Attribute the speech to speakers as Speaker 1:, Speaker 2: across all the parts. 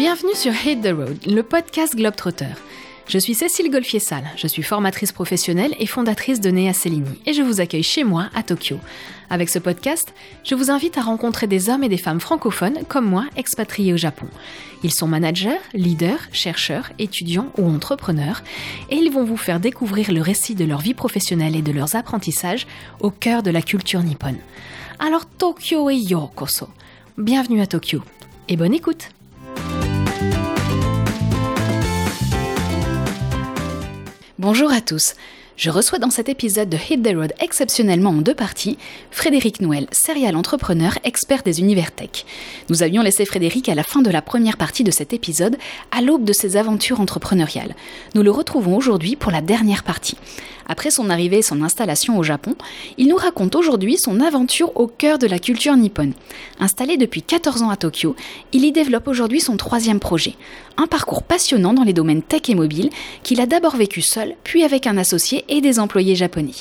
Speaker 1: Bienvenue sur Hit the Road, le podcast Globetrotter. Je suis Cécile Golfier-Salle, je suis formatrice professionnelle et fondatrice de Nea Cellini et je vous accueille chez moi à Tokyo. Avec ce podcast, je vous invite à rencontrer des hommes et des femmes francophones comme moi expatriés au Japon. Ils sont managers, leaders, chercheurs, étudiants ou entrepreneurs et ils vont vous faire découvrir le récit de leur vie professionnelle et de leurs apprentissages au cœur de la culture nippone. Alors Tokyo et Yokoso. Bienvenue à Tokyo et bonne écoute. Bonjour à tous. Je reçois dans cet épisode de Hit the Road exceptionnellement en deux parties Frédéric Noël, serial entrepreneur, expert des univers tech. Nous avions laissé Frédéric à la fin de la première partie de cet épisode, à l'aube de ses aventures entrepreneuriales. Nous le retrouvons aujourd'hui pour la dernière partie. Après son arrivée et son installation au Japon, il nous raconte aujourd'hui son aventure au cœur de la culture nippone. Installé depuis 14 ans à Tokyo, il y développe aujourd'hui son troisième projet. Un parcours passionnant dans les domaines tech et mobile qu'il a d'abord vécu seul, puis avec un associé et des employés japonais.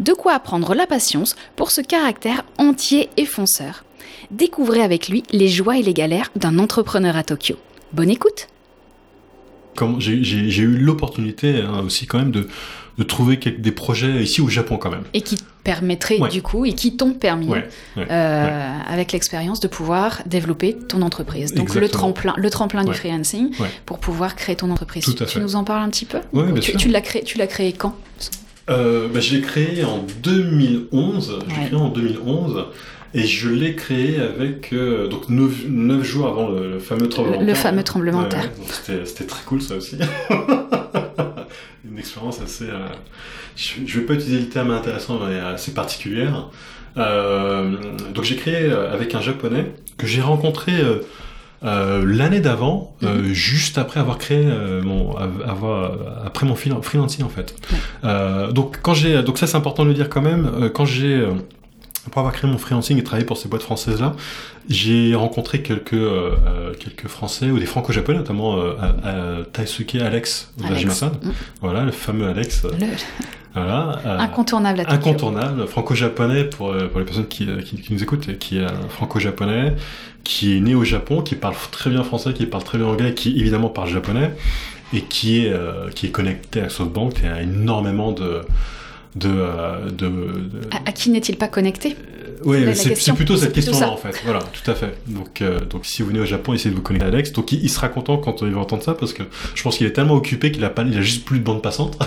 Speaker 1: De quoi apprendre la patience pour ce caractère entier et fonceur. Découvrez avec lui les joies et les galères d'un entrepreneur à Tokyo. Bonne écoute
Speaker 2: J'ai eu l'opportunité hein, aussi quand même de, de trouver quelques, des projets ici au Japon quand même.
Speaker 1: Et qui permettraient du coup, et qui t'ont permis, euh, avec l'expérience, de pouvoir développer ton entreprise. Donc le tremplin, le tremplin du freelancing pour pouvoir créer ton entreprise.
Speaker 2: Tout à
Speaker 1: tu nous en parles un petit peu
Speaker 2: bien
Speaker 1: tu,
Speaker 2: sûr.
Speaker 1: tu l'as créé, tu l'as créé quand?
Speaker 2: Euh, bah, Je l'ai créé en 2011. Je l'ai créé en 2011. Et je l'ai créé avec euh, donc 9, jours avant le, fameux tremblement de terre.
Speaker 1: Le fameux tremblement de terre.
Speaker 2: C'était très cool ça aussi. Une expérience assez. Euh, je ne vais pas utiliser le terme intéressant, mais assez particulière. Euh, donc j'ai créé avec un japonais que j'ai rencontré euh, l'année d'avant, euh,
Speaker 1: Mhm.
Speaker 2: juste après avoir créé euh, mon, avoir, après mon freelance- freelancing en fait. Euh, donc quand j'ai, donc ça c'est important de le dire quand même, euh, quand j'ai euh, après avoir créé mon freelancing et travaillé pour ces boîtes françaises là, j'ai rencontré quelques euh, euh, quelques Français ou des Franco-japonais, notamment euh, à- à Taisuke Alex de
Speaker 1: Alex.
Speaker 2: Jimasan.
Speaker 1: Mm.
Speaker 2: Voilà, le fameux Alex.
Speaker 1: Le-
Speaker 2: Voilà. euh,
Speaker 1: Incontournable à Tokyo.
Speaker 2: incontournable, franco-japonais pour, euh, pour les personnes qui, qui, qui nous écoutent, qui est un franco-japonais, qui est né au Japon, qui parle très bien français, qui parle très bien anglais, qui évidemment parle japonais, et qui est, euh, qui est connecté à SoftBank et a énormément de... de, euh, de, de-
Speaker 1: À, à qui n'est-il pas connecté
Speaker 2: oui,
Speaker 1: la- la
Speaker 2: c'est
Speaker 1: question.
Speaker 2: plutôt cette question-là en fait. Voilà, tout à fait. Donc, euh, donc si vous venez au Japon, essayez de vous connecter à Alex. Donc il, il sera content quand il va entendre ça parce que je pense qu'il est tellement occupé qu'il a pas, il a juste plus de bande passante.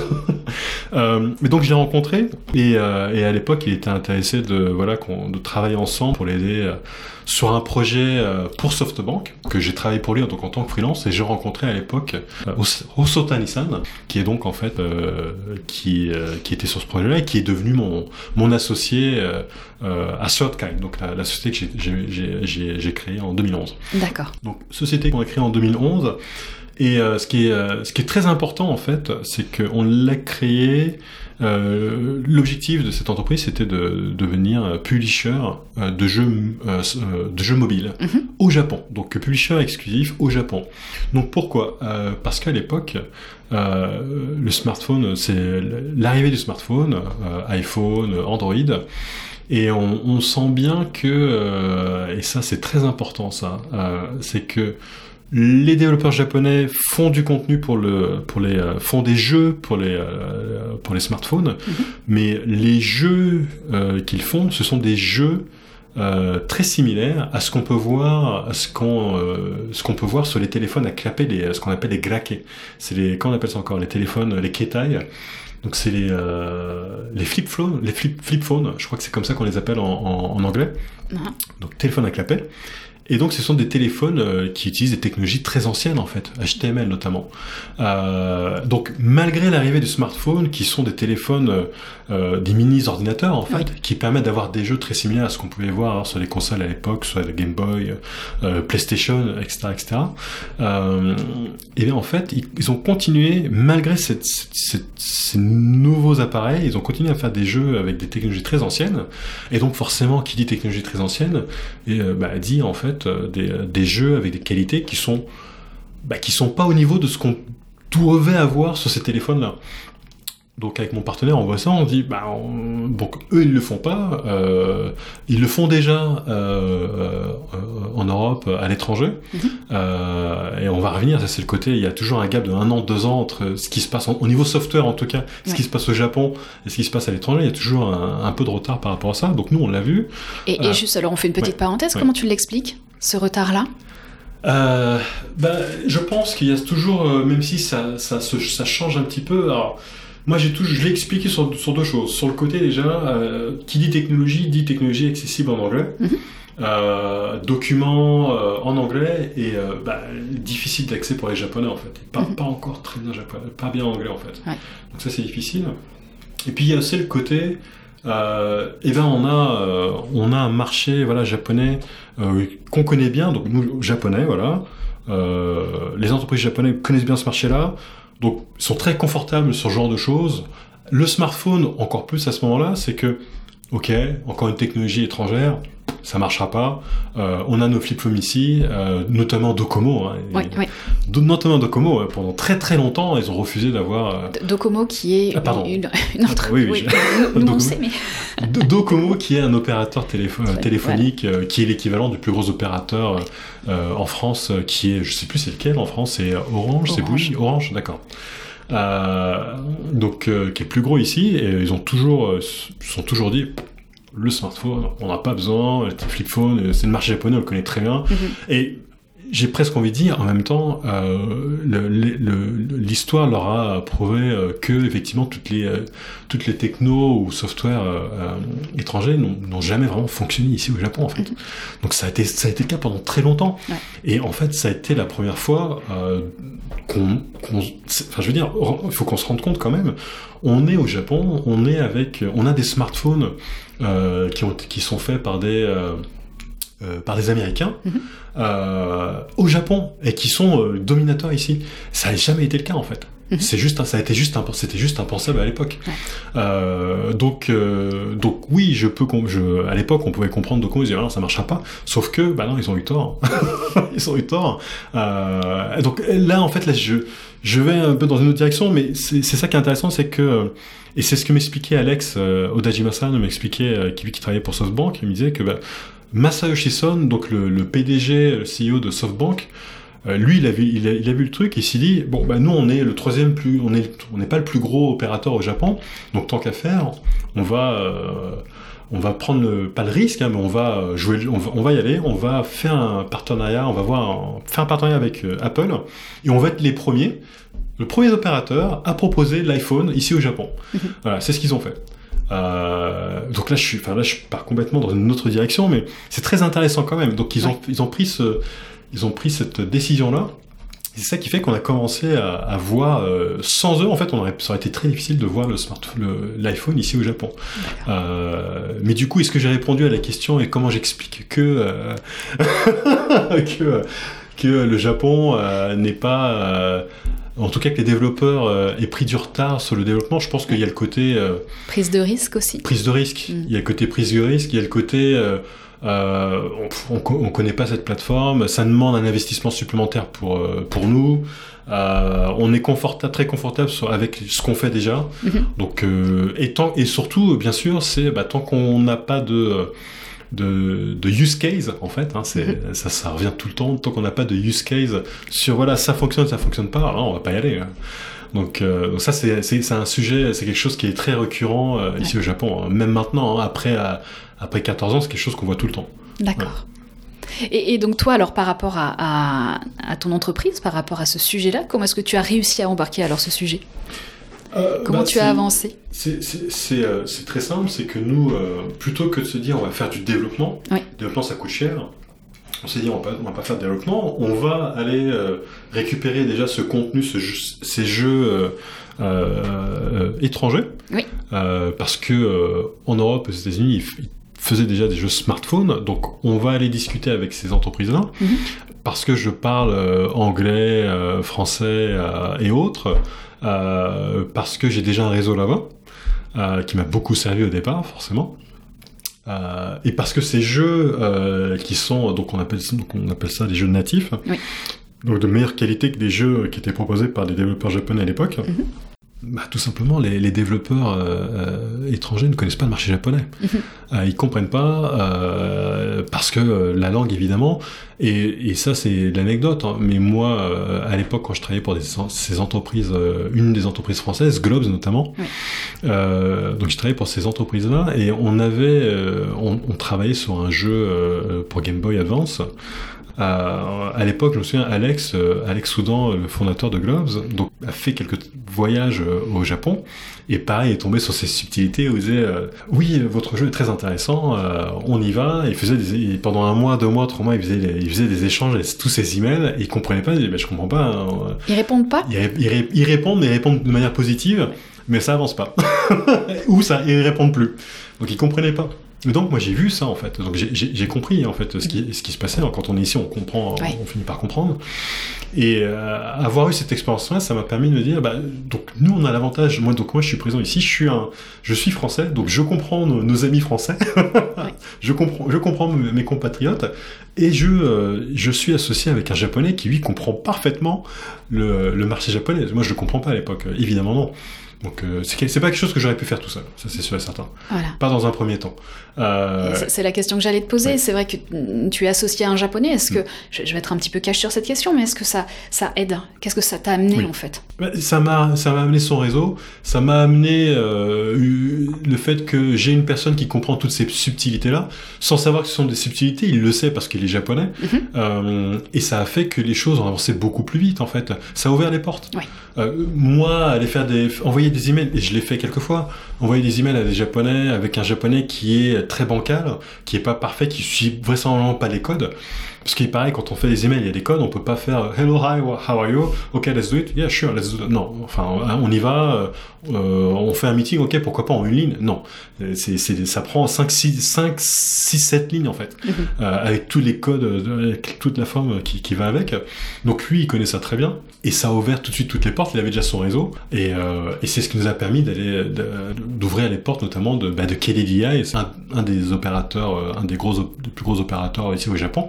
Speaker 2: euh, mais donc je l'ai rencontré et, euh, et à l'époque il était intéressé de voilà qu'on de travailler ensemble pour l'aider euh, sur un projet euh, pour SoftBank que j'ai travaillé pour lui donc en tant que freelance et j'ai rencontré à l'époque euh, Os- Osotani-san qui est donc en fait euh, qui euh, qui était sur ce projet-là et qui est devenu mon mon associé euh, euh, à ThirdKind, donc la, la société que j'ai- créée en 2011.
Speaker 1: D'accord.
Speaker 2: Donc société qu'on a créée en 2011. Et euh, ce, qui est, euh, ce qui est très important en fait, c'est qu'on l'a créé. Euh, L'objectif de cette entreprise, c'était de devenir publisher euh, de jeux, euh, de jeux mobiles
Speaker 1: Mhm.
Speaker 2: au Japon. Donc publisher exclusif au Japon. Donc pourquoi? Euh, Parce qu'à l'époque, euh, le smartphone, c'est l'arrivée du smartphone, euh, iPhone, Android. Et on, on sent bien que, euh, et ça c'est très important ça, euh, c'est que les développeurs japonais font du contenu pour le, pour les, euh, font des jeux pour les, euh, pour les smartphones, mais les jeux euh, qu'ils font, ce sont des jeux euh, très similaires à ce qu'on peut voir, à ce qu'on, euh, ce qu'on peut voir sur les téléphones à clapper, les, ce qu'on appelle les grake. C'est les, comment on appelle ça encore, les téléphones, les ketai. Donc c'est les, euh, les flip phones, les flip, flip phones, je crois que c'est comme ça qu'on les appelle en, en, en anglais.
Speaker 1: Mhm.
Speaker 2: Donc téléphone à clapet. Et donc ce sont des téléphones euh, qui utilisent des technologies très anciennes en fait, HTML notamment. Euh, donc malgré l'arrivée du smartphone, qui sont des téléphones, euh, euh, des mini ordinateurs en fait,
Speaker 1: Oui.
Speaker 2: qui permettent d'avoir des jeux très similaires à ce qu'on pouvait voir hein, sur les consoles à l'époque, soit la Game Boy, euh, PlayStation, etc., etc. Euh, et bien en fait, ils, ils ont continué malgré cette, cette- cette- ces nouveaux appareils, ils ont continué à faire des jeux avec des technologies très anciennes. Et donc forcément, qui dit technologie très ancienne, et bah, dit en fait euh, des, des jeux avec des qualités qui sont bah, qui sont pas au niveau de ce qu'on devait avoir sur ces téléphones-là. donc avec mon partenaire, on voit ça, on dit, bah, donc eux ils le font pas, euh, ils le font déjà euh, en Europe, à l'étranger, mhm. et on va revenir. Ça c'est le côté, il y a toujours un gap de un an, deux ans entre ce qui se passe au niveau software en tout cas, ce qui se passe au Japon et ce qui se passe à l'étranger. Il y a toujours un, peu de retard par rapport à ça. Donc nous on l'a vu.
Speaker 1: Et, juste alors on fait une petite parenthèse. Comment tu l'expliques? Ce retard là
Speaker 2: euh, bah, je pense qu'il y a toujours, même si ça, ça, ça change un petit peu. Alors, moi, j'ai tout, je l'ai expliqué sur, sur, deux choses. Sur le côté déjà, euh, qui dit technologie dit technologie accessible en anglais. Mhm. Euh, documents euh, en anglais et bah, difficile d'accès pour les japonais en fait. Ils parlent mhm. pas encore très bien japonais, pas bien anglais en fait. Donc ça c'est difficile. Et puis il y a aussi le côté, euh, et ben on a on a un marché voilà japonais qu'on connaît bien, donc nous japonais voilà. les entreprises japonaises connaissent bien ce marché-là. Donc, sont très confortables sur ce genre de choses. Le smartphone, encore plus à ce moment-là, c'est que, ok, encore une technologie étrangère, ça marchera pas. Euh, on a nos flip phones ici, euh, notamment Docomo. Hein,
Speaker 1: oui, oui.
Speaker 2: Notamment Docomo. pendant très très longtemps, ils ont refusé d'avoir. Euh...
Speaker 1: Docomo qui est
Speaker 2: ah, pardon.
Speaker 1: une, une entreprise. Oui, oui, nous, Docomo, on sait, mais.
Speaker 2: Docomo qui est un opérateur téléphonique, qui est l'équivalent du plus gros opérateur en France, qui est, je sais plus c'est lequel en France, c'est Orange, c'est Bouygues, Orange, d'accord. donc qui est plus gros ici et ils ont toujours sont toujours dit le smartphone, on n'a pas besoin, le flip phone, c'est le marché japonais, on le connaît très bien. Mhm. Et j'ai presque envie de dire, en même temps, euh, l'histoire leur a prouvé euh, que effectivement toutes les euh, toutes les technos ou softwares étrangers n'ont jamais vraiment fonctionné ici au Japon en fait. Mhm. Donc ça a été ça a été le cas pendant très longtemps. Et en fait, ça a été la première fois qu'on, enfin je veux dire, il faut qu'on se rende compte quand même. On est au Japon, on est avec, on a des smartphones qui ont qui sont faits par des euh, par des Américains mhm. Euh, au Japon et qui sont euh, dominateurs ici. Ça n'a jamais été le cas en fait. Mhm. C'est juste, ça a été juste, c'était juste impensable à l'époque. donc, donc oui, je peux, je, à l'époque, on pouvait comprendre de quoi ils disaient non, ça marchera pas. Sauf que, bah non, ils ont eu tort. ils ont eu tort. donc là, en fait, là, je, je vais un peu dans une autre direction, mais c'est ça qui est intéressant, c'est que et c'est ce que m'expliquait Alex Odajima-san, m'expliquait qui, qui travaillait pour SoftBank, il me disait que bah, Masayoshi Son, donc le, PDG, le CEO de SoftBank, euh, lui, il a, vu, il, a, vu le truc, il s'est dit bon, bah nous, on est le troisième plus, on est, on n'est pas le plus gros opérateur au Japon, donc tant qu'à faire, on va, euh, on va prendre le, pas le risque, hein, mais on va jouer, on va, y aller, on va faire un partenariat, on va voir, faire un partenariat avec euh, Apple, et on va être les premiers, le premier opérateur à proposer l'iPhone ici au Japon. Mhm. Voilà, c'est ce qu'ils ont fait. Euh, donc là, je suis, enfin là, je pars complètement dans une autre direction, mais c'est très intéressant quand même. Donc ils ont, ils ont pris ce, ils ont pris cette décision là. C'est ça qui fait qu'on a commencé à, à voir, euh, sans eux, en fait, on aurait, ça aurait été très difficile de voir le smartphone, l'iPhone ici au Japon. Euh, mais du coup, est-ce que j'ai répondu à la question et comment j'explique que, que, que le Japon n'est pas en tout cas que les développeurs euh, aient pris du retard sur le développement, je pense qu'il y a le côté... Euh,
Speaker 1: prise de risque aussi.
Speaker 2: Prise de risque. Mm. Il y a le côté prise de risque, il y a le côté... Euh, on, on, connaît pas cette plateforme, ça demande un investissement supplémentaire pour, pour nous. on est confortable, très confortable avec ce qu'on fait déjà. Mm-hmm. Donc, et, et surtout, bien sûr, c'est bah, tant qu'on n'a pas de de, use case en fait. Hein, c'est, ça, ça revient tout le temps. Tant qu'on n'a pas de use case sur voilà ça fonctionne, ça fonctionne pas, on va pas y aller. Hein. Donc, euh, donc ça c'est, c'est, un sujet, c'est quelque chose qui est très récurrent euh, ici au Japon. Hein. Même maintenant, après après 14 ans, c'est quelque chose qu'on voit tout le temps.
Speaker 1: D'accord. Et, et, donc toi, alors par rapport à, à, à, ton entreprise, par rapport à ce sujet-là, comment est-ce que tu as réussi à embarquer alors ce sujet? Euh, Comment bah, tu as avancé
Speaker 2: euh, C'est très simple, c'est que nous, euh, plutôt que de se dire on va faire du développement,
Speaker 1: oui.
Speaker 2: développement ça coûte cher, on s'est dit on va, va pas faire de développement, on va aller récupérer déjà ce contenu, ce ces jeux étrangers,
Speaker 1: oui.
Speaker 2: parce que en Europe, aux États-Unis, ils faisaient déjà des jeux smartphones, donc on va aller discuter avec ces entreprises-là. Mm-hmm. Parce que je parle anglais, français et autres, euh, parce que j'ai déjà un réseau là-bas, euh, qui m'a beaucoup servi au départ, forcément. Euh, et parce que ces jeux euh, qui sont, donc on appelle, donc on appelle ça des jeux natifs,
Speaker 1: oui.
Speaker 2: donc de meilleure qualité que des jeux qui étaient proposés par des développeurs japonais à l'époque.
Speaker 1: Mm -hmm.
Speaker 2: Bah, tout simplement, les, les développeurs euh, euh, étrangers ne connaissent pas le marché japonais. euh, ils comprennent pas euh, parce que euh, la langue, évidemment. Et, et ça, c'est l'anecdote. Hein. Mais moi, euh, à l'époque, quand je travaillais pour des, ces entreprises, une des entreprises françaises, Globes notamment, donc je travaillais pour ces entreprises-là et on avait, euh, on, on travaillait sur un jeu euh, pour Game Boy Advance. Euh, à l'époque, je me souviens, Alex, euh, Alex Soudan, le fondateur de Globes, donc a fait quelques voyages euh, au Japon et pareil, est tombé sur ces subtilités où il disait euh, oui, votre jeu est très intéressant, euh, on y va. Et il faisait des, et pendant un mois, deux mois, trois mois, il faisait, les- il faisait des échanges avec tous ces emails et il comprenait pas. Il disait mais je comprends pas. hein.
Speaker 1: Ils répondent pas
Speaker 2: Ils, ré- ils ré- ils répondent, mais ils répondent de manière positive, mais ça avance pas. Ou ça, ils répondent plus. Donc ils comprenaient pas. Donc moi j'ai vu ça en fait. Donc j'ai- compris en fait ce qui, ce qui se passait. Alors, quand on est ici, on comprend,
Speaker 1: Ouais.
Speaker 2: on finit par comprendre. Et euh, avoir eu cette expérience-là, ça m'a permis de me dire, bah, donc nous on a l'avantage. Moi donc moi je suis présent ici, je suis un, je suis français, donc je comprends nos, nos amis français. je comprends, je comprends mes compatriotes et je, euh, je suis associé avec un japonais qui lui comprend parfaitement le, le marché japonais. Moi je le comprends pas à l'époque, évidemment non. Donc euh, c'est pas quelque chose que j'aurais pu faire tout seul, ça c'est sûr et certain.
Speaker 1: Voilà.
Speaker 2: Pas dans un premier temps. Euh,
Speaker 1: C'est- la question que j'allais te poser.
Speaker 2: ouais.
Speaker 1: C'est vrai que mm, tu es associé à un japonais. Est-ce que, je je vais être un petit peu cash sur cette question, mais est-ce que ça, ça aide? Qu'est-ce que ça t'a amené
Speaker 2: Oui.
Speaker 1: en fait?
Speaker 2: Bah, Ça m'a, ça m'a amené son réseau, ça m'a amené euh, eu- le fait que j'ai une personne qui comprend toutes ces subtilités-là, sans savoir que ce sont des subtilités, il le sait parce qu'il est japonais,
Speaker 1: Mhm.
Speaker 2: Euh, et ça a fait que les choses ont avancé beaucoup plus vite en fait. Ça a ouvert les portes.
Speaker 1: Ouais.
Speaker 2: Moi, aller faire des, envoyer des emails, et je l'ai fait quelques fois, envoyer des emails à des japonais avec un japonais qui est très bancal, qui est pas parfait, qui suit vraisemblablement pas les codes. Parce qu'il paraît, quand on fait des emails, il y a des codes, on peut pas faire Hello, hi, how are you? Ok, let's do it. Yeah, sure, let's do it. Non, enfin, on y va, euh, on fait un meeting, ok, pourquoi pas en une ligne? Non. Euh, C'est, c'est, ça prend 5, 6, 5, 6, 7 lignes, en fait.
Speaker 1: Mhm.
Speaker 2: Euh, avec tous les codes, euh, avec toute la forme qui, qui va avec. Donc lui, il connaît ça très bien. Et ça a ouvert tout de suite toutes les portes. Il avait déjà son réseau. Et, euh, et c'est ce qui nous a permis d'aller, d'ouvrir les portes, notamment de, bah, de KDDI. Un, un des opérateurs, euh, un des gros, des plus gros opérateurs ici au Japon.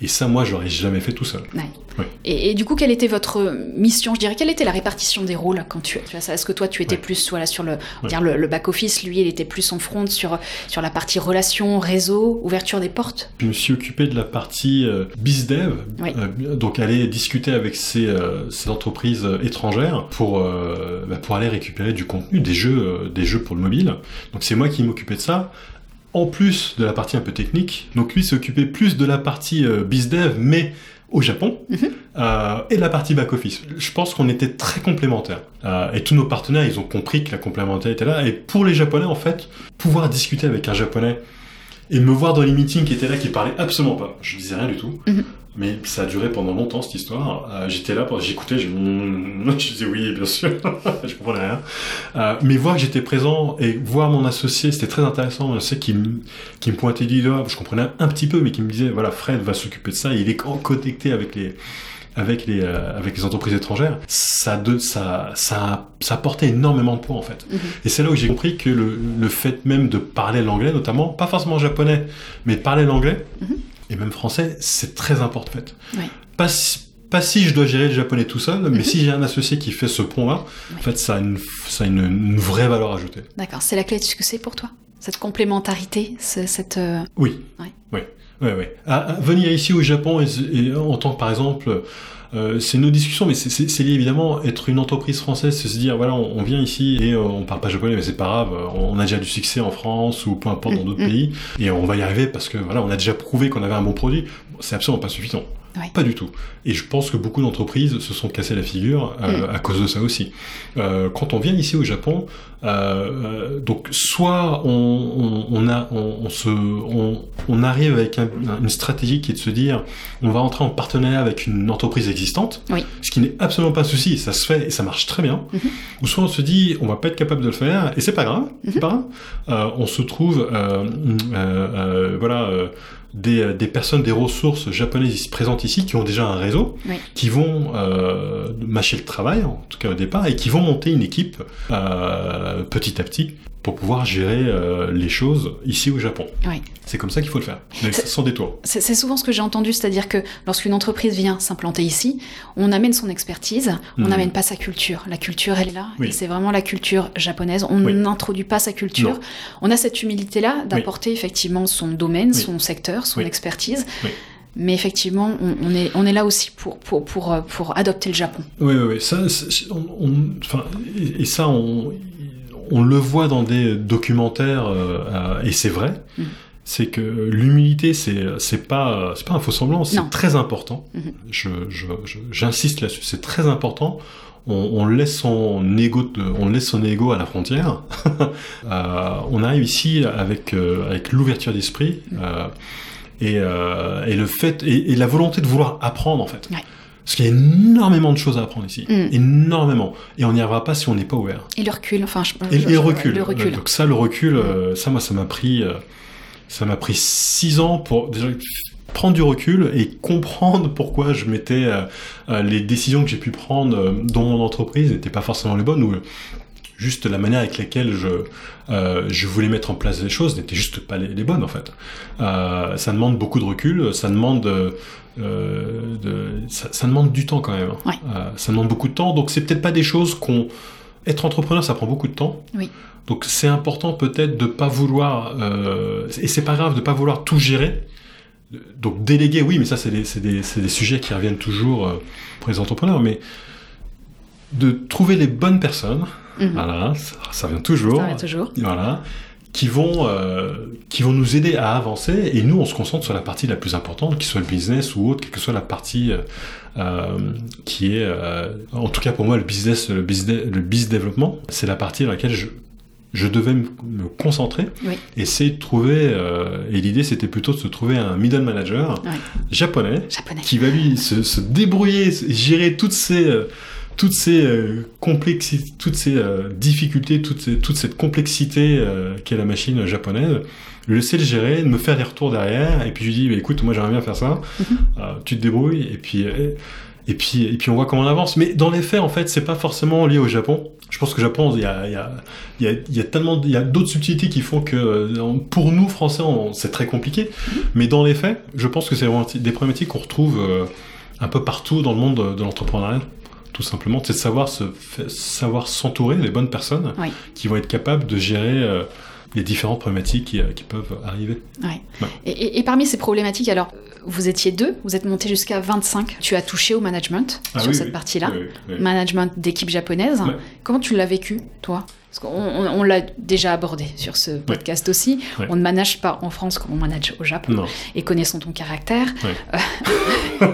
Speaker 2: Et ça, moi, j'aurais jamais fait tout seul.
Speaker 1: Ouais.
Speaker 2: Ouais.
Speaker 1: Et, et du coup, quelle était votre mission Je dirais, quelle était la répartition des rôles quand tu, tu Est-ce que toi, tu étais
Speaker 2: Ouais.
Speaker 1: plus voilà, sur le, dire le, le back-office Lui, il était plus en front sur, sur la partie relations, réseau, ouverture des portes?
Speaker 2: Je me suis occupé de la partie euh, bizdev, euh, donc aller discuter avec ces, euh, ces entreprises euh, étrangères pour euh, bah, pour aller récupérer du contenu, des jeux, des jeux pour le mobile. Donc c'est moi qui m'occupais de ça. En plus de la partie un peu technique, donc lui s'occupait plus de la partie euh, bizdev, mais au Japon,
Speaker 1: Mhm.
Speaker 2: euh, et de la partie back-office. Je pense qu'on était très complémentaires. Euh, et tous nos partenaires, ils ont compris que la complémentarité était là. Et pour les Japonais, en fait, pouvoir discuter avec un Japonais et me voir dans les meetings qui étaient là, qui parlaient absolument pas. Je disais rien du tout.
Speaker 1: Mhm.
Speaker 2: Mais ça a duré pendant longtemps cette histoire. Euh, j'étais là, j'écoutais, je... je disais oui, bien sûr, je comprenais rien. Euh, mais voir que j'étais présent et voir mon associé, c'était très intéressant. Je sais qu'il me, pointait du doigt, je comprenais un petit peu, mais qui me disait voilà, Fred va s'occuper de ça. Il est connecté avec les avec les euh, avec les entreprises étrangères. Ça de ça ça ça apportait énormément de points en fait.
Speaker 1: Mhm.
Speaker 2: Et c'est là où j'ai compris que le, le fait même de parler l'anglais, notamment, pas forcément japonais, mais parler l'anglais,
Speaker 1: Mhm.
Speaker 2: Et même français, c'est très important en fait. Pas, si, pas si je dois gérer le japonais tout seul, mais
Speaker 1: Mhm.
Speaker 2: si j'ai un associé qui fait ce pont-là, en fait, ça a, une, ça a une, une vraie valeur ajoutée.
Speaker 1: D'accord, c'est la clé de ce que c'est pour toi Cette complémentarité, ce- cette... euh,
Speaker 2: Oui.
Speaker 1: Ouais.
Speaker 2: Oui. À- à venir ici au Japon et, et en tant que par exemple, euh, c'est nos discussions, mais c'est- lié évidemment être une entreprise française, c'est se dire voilà, on, on vient ici et euh, on parle pas japonais, mais c'est pas grave, on a déjà du succès en France ou peu importe dans d'autres
Speaker 1: Mhm.
Speaker 2: pays et on va y arriver parce que voilà, on a déjà prouvé qu'on avait un bon produit. C'est absolument pas suffisant.
Speaker 1: Ouais.
Speaker 2: Pas du tout. Et je pense que beaucoup d'entreprises se sont cassées la figure euh, à cause de ça aussi. Euh, quand on vient ici au Japon, euh, euh, donc soit on, on, on a, on, se, on, on arrive avec un- une stratégie qui est de se dire, on va entrer en partenariat avec une entreprise existante,
Speaker 1: Oui.
Speaker 2: ce qui n'est absolument pas un souci, ça se fait et ça marche très bien.
Speaker 1: Mhm.
Speaker 2: Ou soit on se dit, on va pas être capable de le faire et c'est pas grave, c'est pas grave. Euh, on se trouve, euh, euh, euh, voilà. Euh, des, des personnes, des ressources japonaises ici- présentes ici qui ont déjà un réseau,
Speaker 1: Oui.
Speaker 2: qui vont euh, mâcher le travail, en tout cas au départ, et qui vont monter une équipe euh, petit à petit pour pouvoir gérer euh, les choses ici au Japon.
Speaker 1: Oui.
Speaker 2: C'est comme ça qu'il faut le faire, mais sans détour.
Speaker 1: C'est souvent ce que j'ai entendu, c'est-à-dire que lorsqu'une entreprise vient s'implanter ici, on amène son expertise, on n'amène pas sa culture. La culture, elle est là,
Speaker 2: Oui.
Speaker 1: et c'est vraiment la culture japonaise. On
Speaker 2: Oui.
Speaker 1: n'introduit pas sa culture.
Speaker 2: Non.
Speaker 1: On a cette humilité-là d'apporter effectivement son domaine, son secteur, son expertise. Mais effectivement, on, on est, on est là aussi pour, pour, pour, euh, pour adopter le Japon.
Speaker 2: Oui, oui, oui. Ça, c'est- on, on- enfin, et, et ça, on, on le voit dans des documentaires, euh, euh, et c'est vrai.
Speaker 1: Mhm.
Speaker 2: C'est que l'humilité, c'est c'est pas c'est pas un faux semblant, c'est très important.
Speaker 1: Mhm.
Speaker 2: Je je- je- j'insiste là-dessus, c'est très important. On, on laisse son ego, de- on laisse son ego à la frontière. Euh, on arrive ici avec euh, avec l'ouverture d'esprit euh, et, euh, et le fait et, et la volonté de vouloir apprendre en fait.
Speaker 1: Ouais.
Speaker 2: Parce qu'il y a énormément de choses à apprendre ici,
Speaker 1: Mm.
Speaker 2: énormément, et on n'y arrivera pas si on n'est pas ouvert.
Speaker 1: Et le recul, enfin, je,
Speaker 2: Et,
Speaker 1: je-
Speaker 2: et le recul.
Speaker 1: Le recul.
Speaker 2: Donc ça, le recul, euh, ça, moi, ça m'a pris, euh, ça m'a pris six ans pour déjà prendre du recul et comprendre pourquoi je mettais euh, les décisions que j'ai pu prendre dans mon entreprise n'étaient pas forcément les bonnes ou juste la manière avec laquelle je euh, je voulais mettre en place les choses n'était juste pas les, les bonnes en fait. Euh, ça demande beaucoup de recul, ça demande euh, de, ça, ça demande du temps quand même.
Speaker 1: Ouais.
Speaker 2: Ça demande beaucoup de temps, donc c'est peut-être pas des choses qu'on être entrepreneur, ça prend beaucoup de temps.
Speaker 1: Oui.
Speaker 2: Donc c'est important peut-être de pas vouloir, et c'est pas grave de pas vouloir tout gérer. Donc déléguer, oui, mais ça c'est des, des, des sujets qui reviennent toujours pour les entrepreneurs, mais de trouver les bonnes personnes,
Speaker 1: Mhm.
Speaker 2: voilà, ça, ça vient toujours,
Speaker 1: Ça va toujours.
Speaker 2: voilà, qui vont, euh, qui vont nous aider à avancer, et nous on se concentre sur la partie la plus importante, qui soit le business ou autre, quelle que soit la partie euh, euh, qui est, euh, en tout cas pour moi le business, le business, le business développement, c'est la partie dans laquelle je je devais me concentrer,
Speaker 1: Oui.
Speaker 2: essayer de trouver, euh, et l'idée c'était plutôt de se trouver un middle manager japonais
Speaker 1: Japonais.
Speaker 2: qui va lui se, se débrouiller, gérer toutes ces toutes ces euh, complexités, toutes ces euh, difficultés, toute, ces- toute cette complexité euh, qu'est la machine japonaise, lui laisser le gérer, me faire des retours derrière, et puis je lui dis, bah, écoute, moi j'aimerais bien faire ça,
Speaker 1: Mhm.
Speaker 2: Tu te débrouilles, et puis et puis et puis on voit comment on avance. Mais dans les faits, en fait, c'est pas forcément lié au Japon. Je pense que le Japon, il y a il y a il y a, il y a tellement il y a d'autres subtilités qui font que pour nous Français, on- c'est très compliqué. Mais dans les faits, je pense que c'est vraiment des problématiques qu'on retrouve un peu partout dans le monde de, de l'entrepreneuriat. Tout simplement, c'est de savoir se savoir s'entourer des bonnes personnes
Speaker 1: Oui.
Speaker 2: qui vont être capables de gérer euh, les différentes problématiques qui, euh, qui peuvent arriver.
Speaker 1: Ouais.
Speaker 2: Ouais.
Speaker 1: Et, et- et parmi ces problématiques, alors, vous étiez deux, vous êtes monté jusqu'à 25. Tu as touché au management
Speaker 2: Ah
Speaker 1: sur
Speaker 2: oui,
Speaker 1: cette
Speaker 2: oui.
Speaker 1: partie-là. Management d'équipe japonaise. Comment tu l'as vécu, toi? Parce qu'on on, on l'a déjà abordé sur ce podcast aussi.
Speaker 2: Ouais.
Speaker 1: On ne manage pas en France comme on manage au Japon.
Speaker 2: Non.
Speaker 1: Et connaissant ton caractère,
Speaker 2: Ouais.
Speaker 1: euh,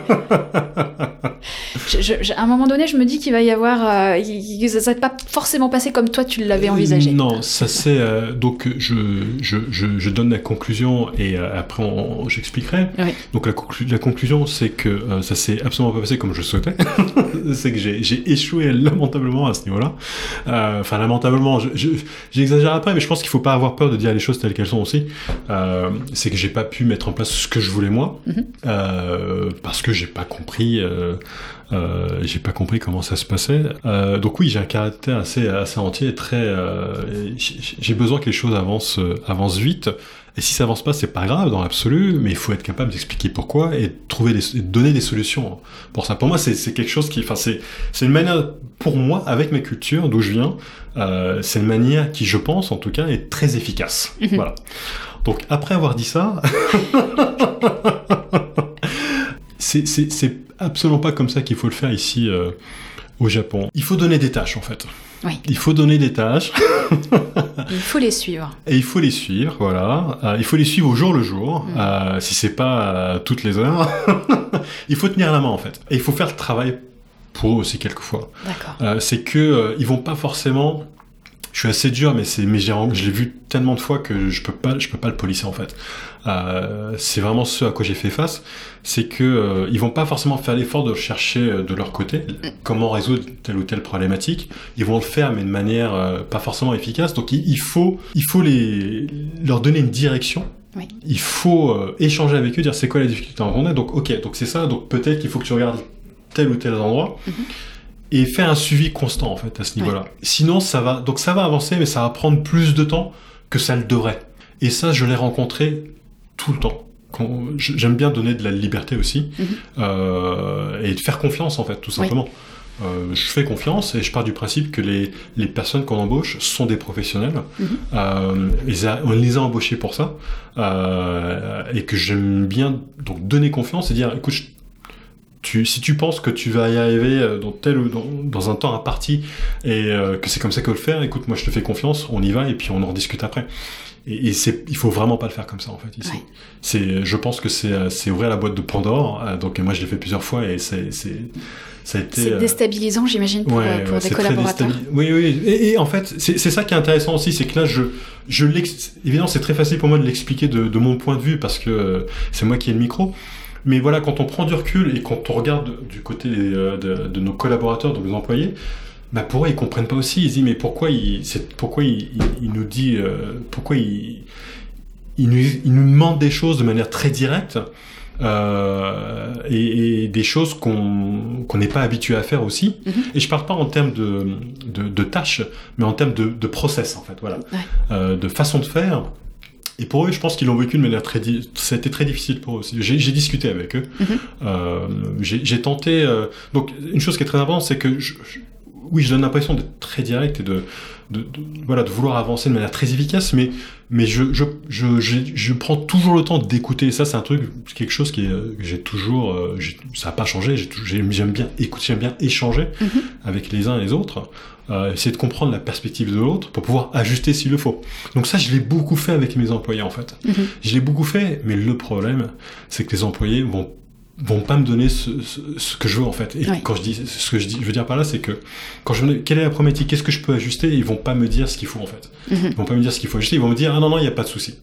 Speaker 1: je- je- je- à un moment donné, je me dis qu'il va y avoir... euh, ça ne va pas forcément passer comme toi tu l'avais envisagé.
Speaker 2: Non, ça c'est euh, donc je, donne la conclusion et euh, après on- j'expliquerai. Donc la, conclu- la conclusion c'est que euh, ça s'est absolument pas passé comme je souhaitais. c'est que j'ai j'ai échoué lamentablement à ce niveau-là. Euh, Enfin lamentablement, je- je- j'exagère après, mais je pense qu'il faut pas avoir peur de dire les choses telles qu'elles sont aussi. Euh, c'est que j'ai pas pu mettre en place ce que je voulais moi
Speaker 1: Mhm.
Speaker 2: euh, parce que j'ai pas compris. Euh, j'ai pas compris comment ça se passait. Euh, donc oui, j'ai un caractère assez assez entier, très. euh, j'ai besoin que les choses avancent avancent vite. Et si ça avance pas, c'est pas grave dans l'absolu, mais il faut être capable d'expliquer pourquoi et de trouver des, et de donner des solutions pour ça. Pour moi, c'est quelque chose qui, enfin, c'est c'est une manière pour moi avec mes cultures d'où je viens, euh, c'est une manière qui, je pense en tout cas, est très efficace.
Speaker 1: Mhm.
Speaker 2: Voilà. Donc après avoir dit ça, c'est c'est c'est absolument pas comme ça qu'il faut le faire ici euh, au Japon. Il faut donner des tâches en fait.
Speaker 1: Oui.
Speaker 2: Il faut donner des tâches
Speaker 1: Il faut les suivre.
Speaker 2: et il faut les suivre, voilà. Euh, il faut les suivre au jour le jour,
Speaker 1: Mm.
Speaker 2: euh, si c'est pas euh, toutes les heures. il faut tenir la main en fait. Et il faut faire le travail pour eux aussi quelquefois.
Speaker 1: D'accord.
Speaker 2: C'est que ils vont pas forcément. Je suis assez dur, mais c'est mais j'ai- je l'ai vu tellement de fois que je peux pas je peux pas le polisser en fait. Euh, c'est vraiment ce à quoi j'ai fait face, c'est que euh, ils vont pas forcément faire l'effort de chercher euh, de leur côté comment résoudre telle ou telle problématique. Ils vont le faire, mais de manière euh, pas forcément efficace. Donc il, il faut il faut les leur donner une direction.
Speaker 1: Oui.
Speaker 2: Il faut euh, échanger avec eux, dire c'est quoi la difficulté en rencontre. Donc ok, donc c'est ça. Donc peut-être qu'il faut que tu regardes tel ou tel endroit.
Speaker 1: Mhm.
Speaker 2: Et faire un suivi constant en fait à ce niveau-là. Sinon, ça va donc ça va avancer, mais ça va prendre plus de temps que ça le devrait. Et ça, je l'ai rencontré tout le temps. J'aime bien donner de la liberté aussi
Speaker 1: Mhm.
Speaker 2: euh, et de faire confiance en fait, tout simplement. Euh, je fais confiance et je pars du principe que les, les personnes qu'on embauche sont des professionnels.
Speaker 1: Mhm.
Speaker 2: Euh, a- on les a embauchés pour ça euh, et que j'aime bien donc donner confiance et dire écoute, je- tu, si tu penses que tu vas y arriver euh, dans tel ou dans, dans un temps imparti et euh, que c'est comme ça qu'il faut le faire, écoute, moi je te fais confiance, on y va et puis on en rediscute après. Et, et c'est, il faut vraiment pas le faire comme ça en fait ici.
Speaker 1: Ouais.
Speaker 2: C'est, je pense que c'est, euh, c'est ouvrir la boîte de Pandore. euh, donc moi je l'ai fait plusieurs fois et c'est, c'est, ça a été.
Speaker 1: C'est déstabilisant, j'imagine, pour, euh, pour des
Speaker 2: c'est très
Speaker 1: collaborateurs.
Speaker 2: Oui, oui. Et, et en fait, c'est c'est ça qui est intéressant aussi, c'est que là, je, je l'ex- évidemment, c'est très facile pour moi de l'expliquer de, de mon point de vue parce que c'est moi qui ai le micro. Mais voilà, quand on prend du recul et quand on regarde du côté des, euh, de, de nos collaborateurs, de nos employés, bah pour eux, ils comprennent pas aussi. Ils se disent, mais pourquoi il, pourquoi il, il, il nous dit, euh, pourquoi il, il nous, il nous demande des choses de manière très directe euh, et, et des choses qu'on qu'on n'est pas habitué à faire aussi.
Speaker 1: Mhm.
Speaker 2: Et je parle pas en termes de, de, de tâches, mais en termes de, de process en fait, voilà,
Speaker 1: Ouais.
Speaker 2: Euh, de façon de faire. Et pour eux, je pense qu'ils l'ont vécu de manière très, ça a été très difficile pour eux aussi. J'ai discuté avec eux.
Speaker 1: Mhm.
Speaker 2: Euh, j'ai j'ai tenté. euh, donc une chose qui est très importante, c'est que je, je- oui, je donne l'impression d'être très direct et de, de, de- voilà de vouloir avancer de manière très efficace, mais mais je je je, je, je prends toujours le temps d'écouter. Ça, c'est un truc, c'est quelque chose qui est, que j'ai toujours, euh, ça n'a pas changé. J'aime bien écouter, j'aime bien échanger
Speaker 1: Mhm.
Speaker 2: avec les uns et les autres. Euh, essayer de comprendre la perspective de l'autre pour pouvoir ajuster s'il le faut. Donc ça, je l'ai beaucoup fait avec mes employés en fait.
Speaker 1: Mhm.
Speaker 2: Je l'ai beaucoup fait, mais le problème, c'est que les employés vont vont pas me donner ce, ce, ce que je veux en fait. Et quand je dis ce que je dis, je veux dire par là, c'est que quand je me dis, quelle est la problématique, qu'est-ce que je peux ajuster, ils vont pas me dire ce qu'il faut en fait.
Speaker 1: Mhm.
Speaker 2: Ils vont pas me dire ce qu'il faut ajuster, ils vont me dire ah non non, il y a pas de souci.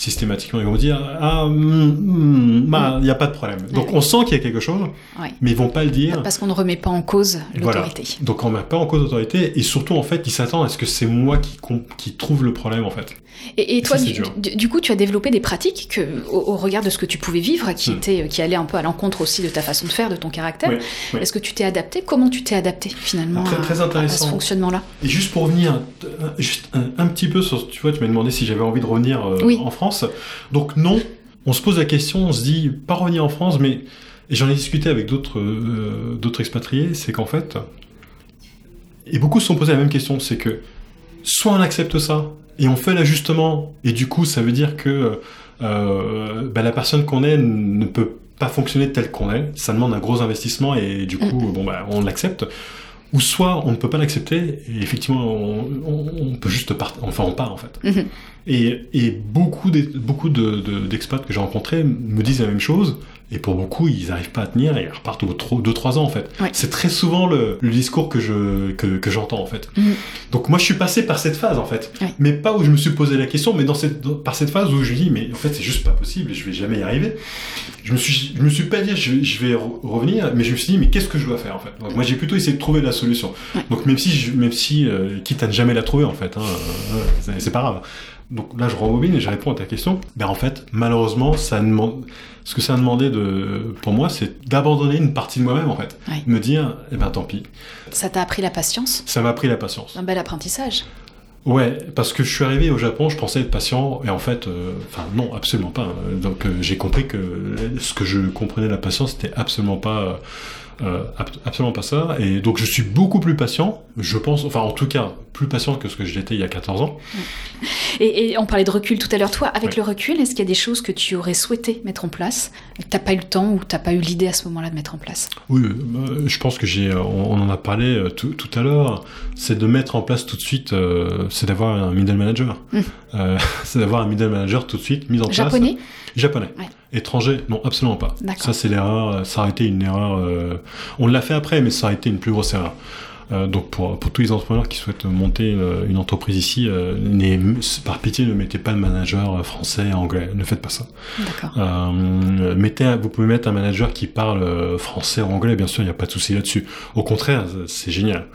Speaker 2: Systématiquement, ils vont dire ah hum, hum, bah, il y a pas de problème. Donc
Speaker 1: Ouais.
Speaker 2: on sent qu'il y a quelque chose,
Speaker 1: Ouais.
Speaker 2: mais ils vont pas le dire.
Speaker 1: Parce qu'on ne remet pas en cause
Speaker 2: Voilà.
Speaker 1: l'autorité.
Speaker 2: Donc on met pas en cause l'autorité et surtout en fait ils s'attendent à ce que c'est moi qui, trouve le problème en fait.
Speaker 1: Et, et toi,
Speaker 2: Ça,
Speaker 1: du, coup, tu as développé des pratiques que, au, au regard de ce que tu pouvais vivre, qui,
Speaker 2: Hmm.
Speaker 1: qui allaient un peu à l'encontre aussi de ta façon de faire, de ton caractère. Est-ce que tu t'es adapté? Comment tu t'es adapté finalement
Speaker 2: Très-
Speaker 1: à- ce fonctionnement-là?
Speaker 2: Et juste pour revenir, euh, juste un, un petit peu sur, tu vois, tu m'as demandé si j'avais envie de revenir euh,
Speaker 1: Oui.
Speaker 2: en France. Donc non, on se pose la question, on se dit pas revenir en France, mais et j'en ai discuté avec d'autres euh, d'autres expatriés, c'est qu'en fait, et beaucoup se sont posé la même question, c'est que soit on accepte ça et on fait l'ajustement, et du coup ça veut dire que euh, bah, la personne qu'on est ne peut pas fonctionner telle qu'on est, ça demande un gros investissement et du coup bon bah on l'accepte. Ou soit on ne peut pas l'accepter et effectivement on, on- on peut juste partir, enfin on part en fait.
Speaker 1: Mhm.
Speaker 2: Et, et beaucoup d'ex- beaucoup de, de- d'expats que j'ai rencontrés me disent la même chose. Et pour beaucoup, ils n'arrivent pas à tenir et ils repartent au bout de 2-3 ans en fait.
Speaker 1: Ouais.
Speaker 2: C'est très souvent le, le discours que je que, que j'entends en fait.
Speaker 1: Mhm.
Speaker 2: Donc moi je suis passé par cette phase en fait,
Speaker 1: Ouais.
Speaker 2: mais pas où je me suis posé la question, mais dans cette dans- par cette phase où je dis mais en fait c'est juste pas possible, je vais jamais y arriver. Je me suis je me suis pas dit je, vais- je vais re- revenir, mais je me suis dit mais qu'est-ce que je dois faire en fait? Donc moi j'ai plutôt essayé de trouver la solution.
Speaker 1: Ouais.
Speaker 2: Donc même si je, même si euh, quitte à ne jamais la trouver en fait, hein, euh, c'est pas grave. Donc là je rembobine et je réponds à ta question. Ben en fait malheureusement ça demande ce que ça a demandé de pour moi c'est d'abandonner une partie de moi-même en fait, me dire eh ben tant pis.
Speaker 1: Ça t'a appris la patience?
Speaker 2: Ça m'a pris la patience.
Speaker 1: Un bel apprentissage.
Speaker 2: Ouais, parce que je suis arrivé au Japon, je pensais être patient, et en fait, euh, enfin non, absolument pas. Donc euh, j'ai compris que ce que je comprenais de la patience, c'était absolument pas, euh, ab- absolument pas ça. Et donc je suis beaucoup plus patient, je pense, enfin en tout cas plus patient que ce que j'étais il y a 14 ans.
Speaker 1: Et, et on parlait de recul tout à l'heure. Toi, avec
Speaker 2: Ouais.
Speaker 1: le recul, est-ce qu'il y a des choses que tu aurais souhaité mettre en place, que t'as pas eu le temps ou t'as pas eu l'idée à ce moment-là de mettre en place?
Speaker 2: Oui, euh, je pense que j'ai, on, on en a parlé euh, tout, tout à l'heure, c'est de mettre en place tout de suite, euh, c'est d'avoir un middle manager.
Speaker 1: Mm.
Speaker 2: Euh, c'est d'avoir un middle manager tout de suite mis en place.
Speaker 1: Japonais?
Speaker 2: Japonais. Étranger, non, absolument pas.
Speaker 1: D'accord.
Speaker 2: Ça, c'est l'erreur. Ça aurait été une erreur. euh, On l'a fait après, mais ça aurait été une plus grosse erreur. Euh, donc pour, pour tous les entrepreneurs qui souhaitent monter une, une entreprise ici, euh, par pitié ne mettez pas de manager euh, français anglais, ne faites pas ça. Euh, mettez, vous pouvez mettre un manager qui parle euh, français ou anglais, bien sûr, il n'y a pas de souci là-dessus. Au contraire, c'est génial.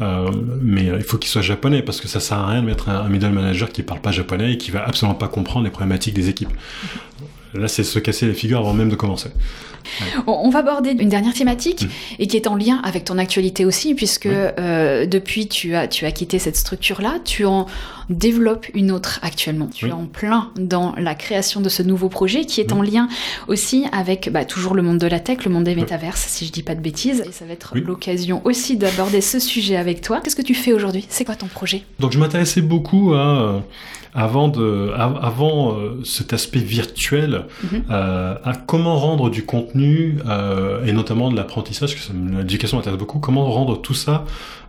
Speaker 2: Euh, mais euh, il faut qu'il soit japonais parce que ça sert à rien de mettre un, un middle manager qui parle pas japonais et qui va absolument pas comprendre les problématiques des équipes. Là, c'est se casser les figures avant même de commencer.
Speaker 1: On, on va aborder une dernière thématique
Speaker 2: Mm.
Speaker 1: et qui est en lien avec ton actualité aussi, puisque euh, depuis tu as, tu as quitté cette structure-là, tu en développes une autre actuellement. Tu
Speaker 2: Oui.
Speaker 1: es en plein dans la création de ce nouveau projet qui est
Speaker 2: Oui.
Speaker 1: en lien aussi avec bah, toujours le monde de la tech, le monde des métaverses, si je dis pas de bêtises. Et ça va être
Speaker 2: Oui.
Speaker 1: l'occasion aussi d'aborder ce sujet avec toi. Qu'est-ce que tu fais aujourd'hui? C'est quoi ton projet?
Speaker 2: Donc je m'intéressais beaucoup à euh, avant de av- avant euh, cet aspect virtuel
Speaker 1: Mhm.
Speaker 2: euh, à comment rendre du contenu euh, et notamment de l'apprentissage parce que l'éducation m'intéresse beaucoup comment rendre tout ça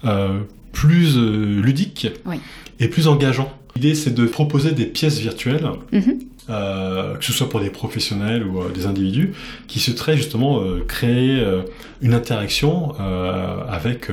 Speaker 2: euh, plus euh, ludique
Speaker 1: Oui.
Speaker 2: et plus engageant. L'idée c'est de proposer des pièces virtuelles
Speaker 1: Mhm.
Speaker 2: euh, que ce soit pour des professionnels ou euh, des individus, qui souhaiteraient justement euh, créer une interaction avec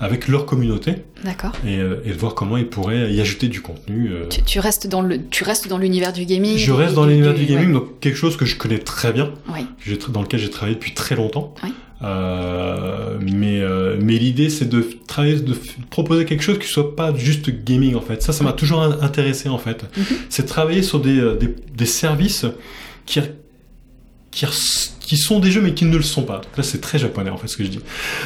Speaker 2: avec leur communauté
Speaker 1: D'accord.
Speaker 2: et, euh, et de voir comment ils pourraient y ajouter du contenu. euh.
Speaker 1: Tu, tu restes dans le, tu restes dans l'univers du gaming.
Speaker 2: Je reste dans l'univers du gaming,
Speaker 1: ouais.
Speaker 2: donc quelque chose que je connais très bien,
Speaker 1: Oui.
Speaker 2: que dans lequel j'ai travaillé depuis très longtemps.
Speaker 1: Oui.
Speaker 2: Euh, mais euh, mais l'idée c'est de travailler, de proposer quelque chose qui soit pas juste gaming en fait. Ça, ça m'a toujours in- intéressé en fait.
Speaker 1: Mhm.
Speaker 2: C'est travailler sur des, des, des services qui qui, qui sont des jeux mais qui ne le sont pas. Donc là c'est très japonais en fait ce que je dis.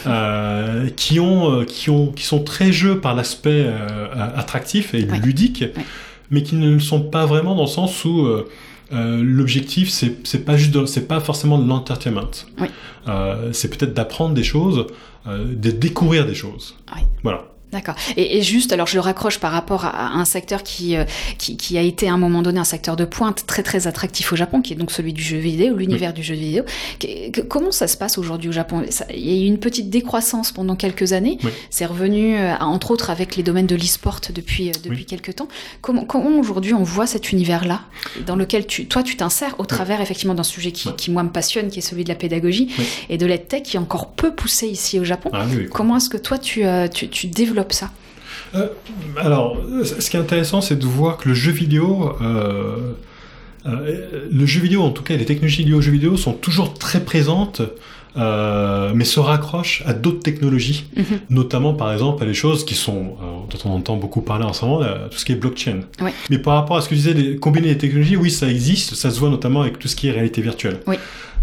Speaker 2: Euh, qui ont euh, qui ont qui sont très jeux par l'aspect euh, attractif et
Speaker 1: Ouais.
Speaker 2: ludique,
Speaker 1: Ouais.
Speaker 2: mais qui ne le sont pas vraiment dans le sens où euh, euh, l'objectif c'est c'est pas juste c'est pas forcément de l'entertainment.
Speaker 1: Oui.
Speaker 2: Euh, c'est peut-être d'apprendre des choses, euh, de découvrir des choses.
Speaker 1: Oui.
Speaker 2: Voilà.
Speaker 1: D'accord. Et, et juste, alors je le raccroche par rapport à, à un secteur qui, euh, qui, qui a été à un moment donné un secteur de pointe très très attractif au Japon, qui est donc celui du jeu vidéo, l'univers du jeu vidéo. Que- que- comment ça se passe aujourd'hui au Japon? Ça- Il y a eu une petite décroissance pendant quelques années.
Speaker 2: Oui.
Speaker 1: C'est revenu, euh, entre autres, avec les domaines de l'e-sport depuis, euh, depuis
Speaker 2: Oui.
Speaker 1: quelques temps. Comment, comment aujourd'hui on voit cet univers-là, dans lequel tu, toi tu t'insères au travers effectivement d'un sujet qui, qui moi me passionne, qui est celui de la pédagogie et de l'EdTech, qui est encore peu poussé ici au Japon.
Speaker 2: Ah.
Speaker 1: Comment est-ce que toi tu, tu, tu développes ça
Speaker 2: Alors, ce qui est intéressant, c'est de voir que le jeu vidéo, euh, euh, le jeu vidéo, en tout cas, les technologies liées au jeu vidéo sont toujours très présentes, euh, mais se raccrochent à d'autres technologies,
Speaker 1: Mhm.
Speaker 2: notamment, par exemple, à des choses qui sont, euh, dont on entend beaucoup parler en ce moment, là, tout ce qui est blockchain. Mais par rapport à ce que tu disais, les, combiner les technologies, oui, ça existe, ça se voit notamment avec tout ce qui est réalité virtuelle.
Speaker 1: Oui.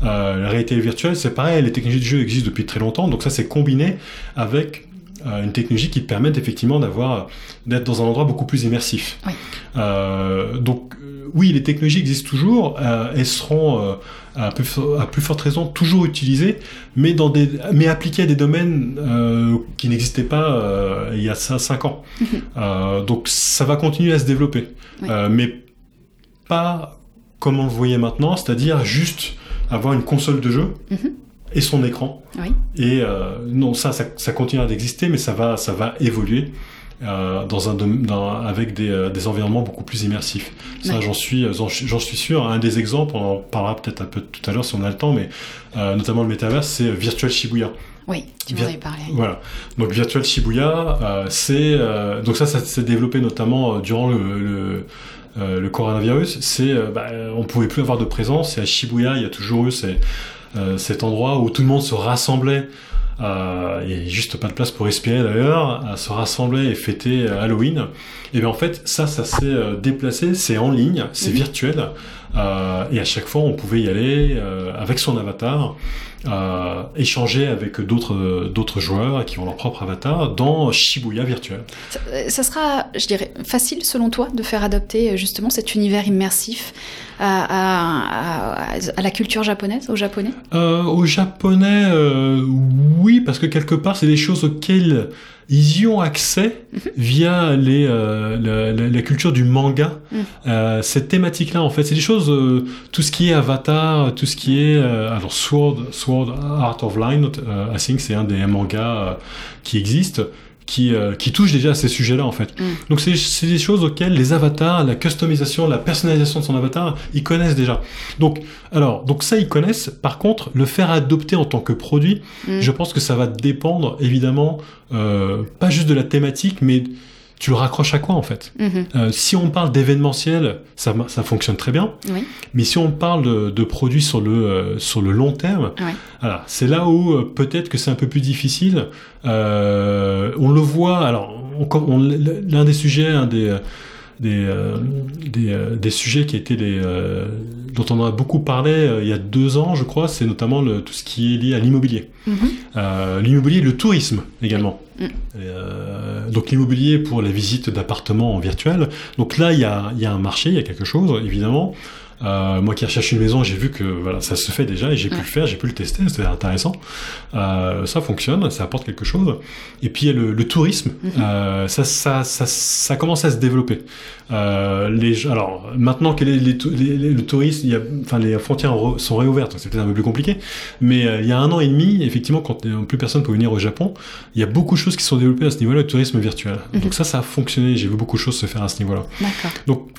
Speaker 2: Euh, la réalité virtuelle, c'est pareil, les technologies du jeu existent depuis très longtemps, donc ça, c'est combiné avec euh, une technologie qui te permet effectivement d'avoir d'être dans un endroit beaucoup plus immersif.
Speaker 1: Oui.
Speaker 2: Euh, donc euh, oui, les technologies existent toujours, euh, elles seront euh, à, plus, fo- à plus forte raison toujours utilisées, mais dans des mais appliquées à des domaines euh, qui n'existaient pas euh, il y a 5 ans.
Speaker 1: Mhm.
Speaker 2: Euh, donc ça va continuer à se développer,
Speaker 1: Oui.
Speaker 2: Euh, mais pas comme on le voyait maintenant, c'est-à-dire juste avoir une console de jeu
Speaker 1: Mhm.
Speaker 2: Et son écran.
Speaker 1: Oui.
Speaker 2: Et euh, non, ça, ça, ça continuera d'exister, mais ça va, ça va évoluer euh, dans un, dans, avec des, euh, des environnements beaucoup plus immersifs. Ça,
Speaker 1: Ouais.
Speaker 2: j'en suis, j'en suis- sûr. Un des exemples, on en parlera peut-être un peu tout à l'heure si on a le temps, mais euh, notamment le métaverse, c'est Virtual Shibuya.
Speaker 1: Oui, tu m'en avais parlé.
Speaker 2: Voilà. Donc Virtual Shibuya, euh, c'est donc ça, ça s'est développé notamment durant le, le, euh, le coronavirus. C'est euh, bah, on pouvait plus avoir de présence. Et à Shibuya, il y a toujours eu ces, cet endroit où tout le monde se rassemblait. Euh, il n'y a juste pas de place pour respirer d'ailleurs, à se rassembler et fêter euh, Halloween. Et bien en fait, ça, ça s'est euh, déplacé, c'est en ligne, c'est
Speaker 1: Mhm.
Speaker 2: virtuel. Euh, et à chaque fois, on pouvait y aller euh, avec son avatar, euh, échanger avec d'autres d'autres joueurs qui ont leur propre avatar dans Shibuya virtuel.
Speaker 1: Ça, euh, ça sera, je dirais, facile selon toi de faire adopter euh, justement cet univers immersif à, à- à- à la culture japonaise, aux japonais?
Speaker 2: Euh, aux japonais, euh, oui, parce que quelque part, c'est des choses auxquelles ils y ont accès via les, euh, la, la- la culture du manga.
Speaker 1: Mhm.
Speaker 2: Euh, cette thématique-là, en fait, c'est des choses, euh, tout ce qui est Avatar, tout ce qui est, alors Sword, Sword Art of Line, I think c'est un des mangas qui existent. Qui, euh, qui touche déjà à ces sujets-là en fait.
Speaker 1: Mhm.
Speaker 2: Donc c'est c'est des choses auxquelles les avatars, la customisation, la personnalisation de son avatar, ils connaissent déjà. Donc alors donc ça ils connaissent. Par contre le faire adopter en tant que produit,
Speaker 1: Mm.
Speaker 2: je pense que ça va dépendre évidemment euh, pas juste de la thématique, mais tu le raccroches à quoi en fait
Speaker 1: Mhm.
Speaker 2: Euh, Si on parle d'événementiel, ça, ça fonctionne très bien.
Speaker 1: Oui.
Speaker 2: Mais si on parle de, de produits sur le, euh, sur le long terme,
Speaker 1: Ouais.
Speaker 2: voilà, c'est là où euh, peut-être que c'est un peu plus difficile. Euh, on le voit, alors on- on- l'un des sujets, un des, des, euh, des, euh, des, sujets qui étaient les, euh, dont on a beaucoup parlé il y a deux ans, je crois, c'est notamment le, tout ce qui est lié à l'immobilier. Mm-hmm. l'immobilier et le tourisme également. Mm. donc l'immobilier pour la visite d'appartements en virtuel. Donc là, il y a, y a un marché, il y a quelque chose, évidemment. Euh, moi qui recherche une maison, j'ai vu que voilà, ça se fait déjà et j'ai pu le faire, j'ai pu le tester, c'était intéressant. Euh, ça fonctionne, ça apporte quelque chose. Et puis le, le tourisme, mhm. euh, ça, ça, ça, ça, commence à se développer. Euh, les, alors maintenant que les, les, le tourisme, il y a, enfin les frontières sont réouvertes, donc c'est peut-être un peu plus compliqué. Mais euh, il y a un an et demi, effectivement, quand plus personne peut venir au Japon, il y a beaucoup de choses qui sont développées à ce niveau-là, le tourisme virtuel. Mhm. Donc ça, ça a fonctionné. J'ai vu beaucoup de choses se faire à ce niveau-là. Donc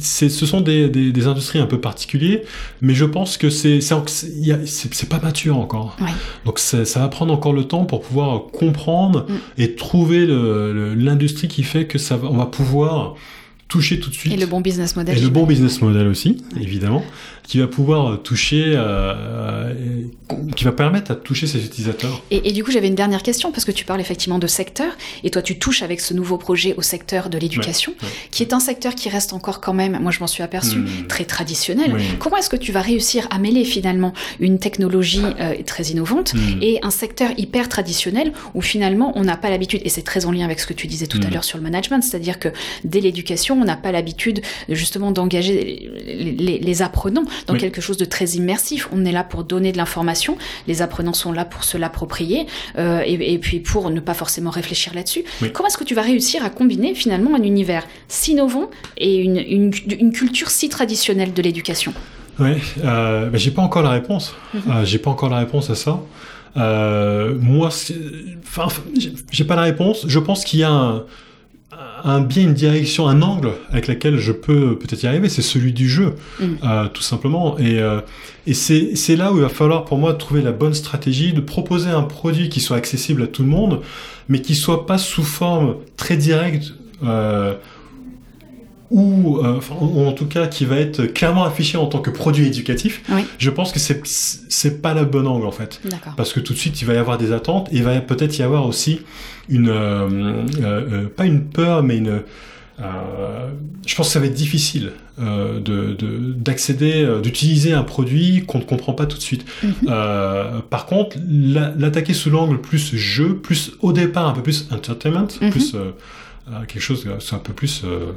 Speaker 2: ce sont des, des, des industries un peu particulier, mais je pense que c'est c'est pas mature encore. Donc ça va prendre encore le temps pour pouvoir comprendre mm. et trouver l'industrie qui fait que ça va, on va pouvoir toucher tout de suite.
Speaker 1: Et le bon business model.
Speaker 2: Et le bon business model aussi, évidemment qui va pouvoir toucher, euh, euh, qui va permettre à toucher ses utilisateurs.
Speaker 1: Et, du coup, j'avais une dernière question parce que tu parles effectivement de secteur et toi, tu touches avec ce nouveau projet au secteur de l'éducation, qui est un secteur qui reste encore quand même, moi je m'en suis aperçu, hmm. très traditionnel. Comment est-ce que tu vas réussir à mêler finalement une technologie euh, très innovante hmm. et un secteur hyper traditionnel où finalement on n'a pas l'habitude, et c'est très en lien avec ce que tu disais tout à hmm. l'heure sur le management, c'est-à-dire que dès l'éducation, on n'a pas l'habitude justement d'engager les, les apprenants dans quelque chose de très immersif. On est là pour donner de l'information, les apprenants sont là pour se l'approprier euh, et, puis pour ne pas forcément réfléchir là-dessus. Comment est-ce que tu vas réussir à combiner finalement un univers si innovant et une, une, culture si traditionnelle de l'éducation?
Speaker 2: Oui, euh, j'ai pas encore la réponse. Mhm. Euh, j'ai pas encore la réponse à ça. Euh, moi, enfin, j'ai pas la réponse. Je pense qu'il y a un, un bien une direction, un angle avec lequel je peux peut-être y arriver, c'est celui du jeu, mm. euh, tout simplement. Et, euh, et c'est là où il va falloir pour moi trouver la bonne stratégie, de proposer un produit qui soit accessible à tout le monde, mais qui soit pas sous forme très directe. Euh, ou, euh, en tout cas qui va être clairement affiché en tant que produit éducatif, je pense que c'est c'est pas la bonne angle en fait, parce que tout de suite il va y avoir des attentes et il va peut-être y avoir aussi une euh, euh, pas une peur mais une je pense que ça va être difficile de d'accéder, d'utiliser un produit qu'on ne comprend pas tout de suite. Mhm. par contre, l'attaquer sous l'angle plus jeu, plus au départ un peu plus entertainment, mhm. plus quelque chose, c'est un peu plus euh,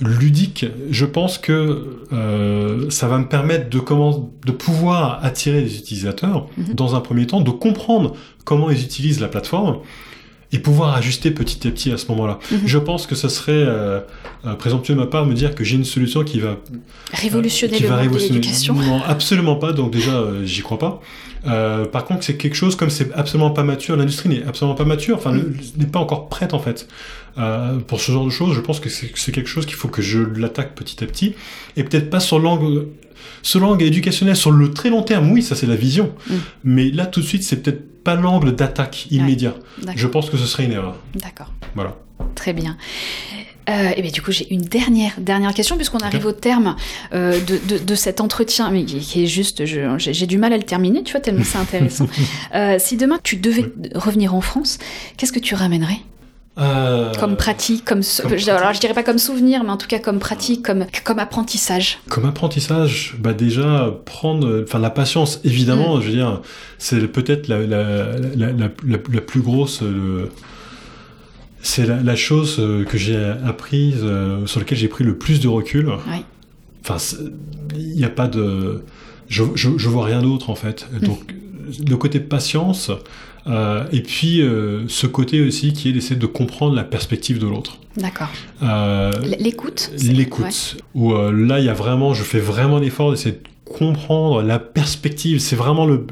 Speaker 2: ludique, je pense que euh, ça va me permettre de, comment, de pouvoir attirer les utilisateurs mhm. dans un premier temps, de comprendre comment ils utilisent la plateforme et pouvoir ajuster petit à petit à ce moment-là. Mhm. Je pense que ce serait euh, euh, présomptueux de ma part me dire que j'ai une solution qui va
Speaker 1: révolutionner le monde de l'éducation.
Speaker 2: Non, absolument pas. Donc déjà, j'y crois pas. Euh, par contre, c'est quelque chose comme c'est absolument pas mature, l'industrie n'est absolument pas mature, enfin n'est pas encore prête en fait euh, pour ce genre de choses. Je pense que c'est quelque chose qu'il faut que je l'attaque petit à petit et peut-être pas sur l'angle sur l'angle éducationnel sur le très long terme. Oui, ça c'est la vision, mm. mais là tout de suite c'est peut-être pas l'angle d'attaque immédiat. je pense que ce serait une erreur.
Speaker 1: D'accord.
Speaker 2: Voilà.
Speaker 1: Très bien. Euh, et bien du coup, j'ai une dernière, dernière question, puisqu'on arrive au terme euh, de, de, cet entretien, mais qui, est juste, j'ai du mal à le terminer, tu vois, tellement c'est intéressant. euh, si demain tu devais revenir en France, qu'est-ce que tu ramènerais? Comme pratique, comme, je, alors je dirais pas comme souvenir, mais en tout cas comme pratique, comme, comme apprentissage.
Speaker 2: Comme apprentissage, bah déjà prendre, enfin la patience, évidemment, mm. je veux dire, c'est peut-être la, la, la, la, la, plus grosse. C'est la, chose euh, que j'ai apprise, euh, sur laquelle j'ai pris le plus de recul. Oui. Enfin, il n'y a pas de... Je, je, je vois rien d'autre, en fait. Mm. Donc, le côté patience, euh, et puis euh, ce côté aussi qui est d'essayer de comprendre la perspective de l'autre.
Speaker 1: D'accord. L'écoute.
Speaker 2: L'écoute. Où là, il y a vraiment, je fais vraiment l'effort d'essayer de comprendre la perspective. C'est vraiment le,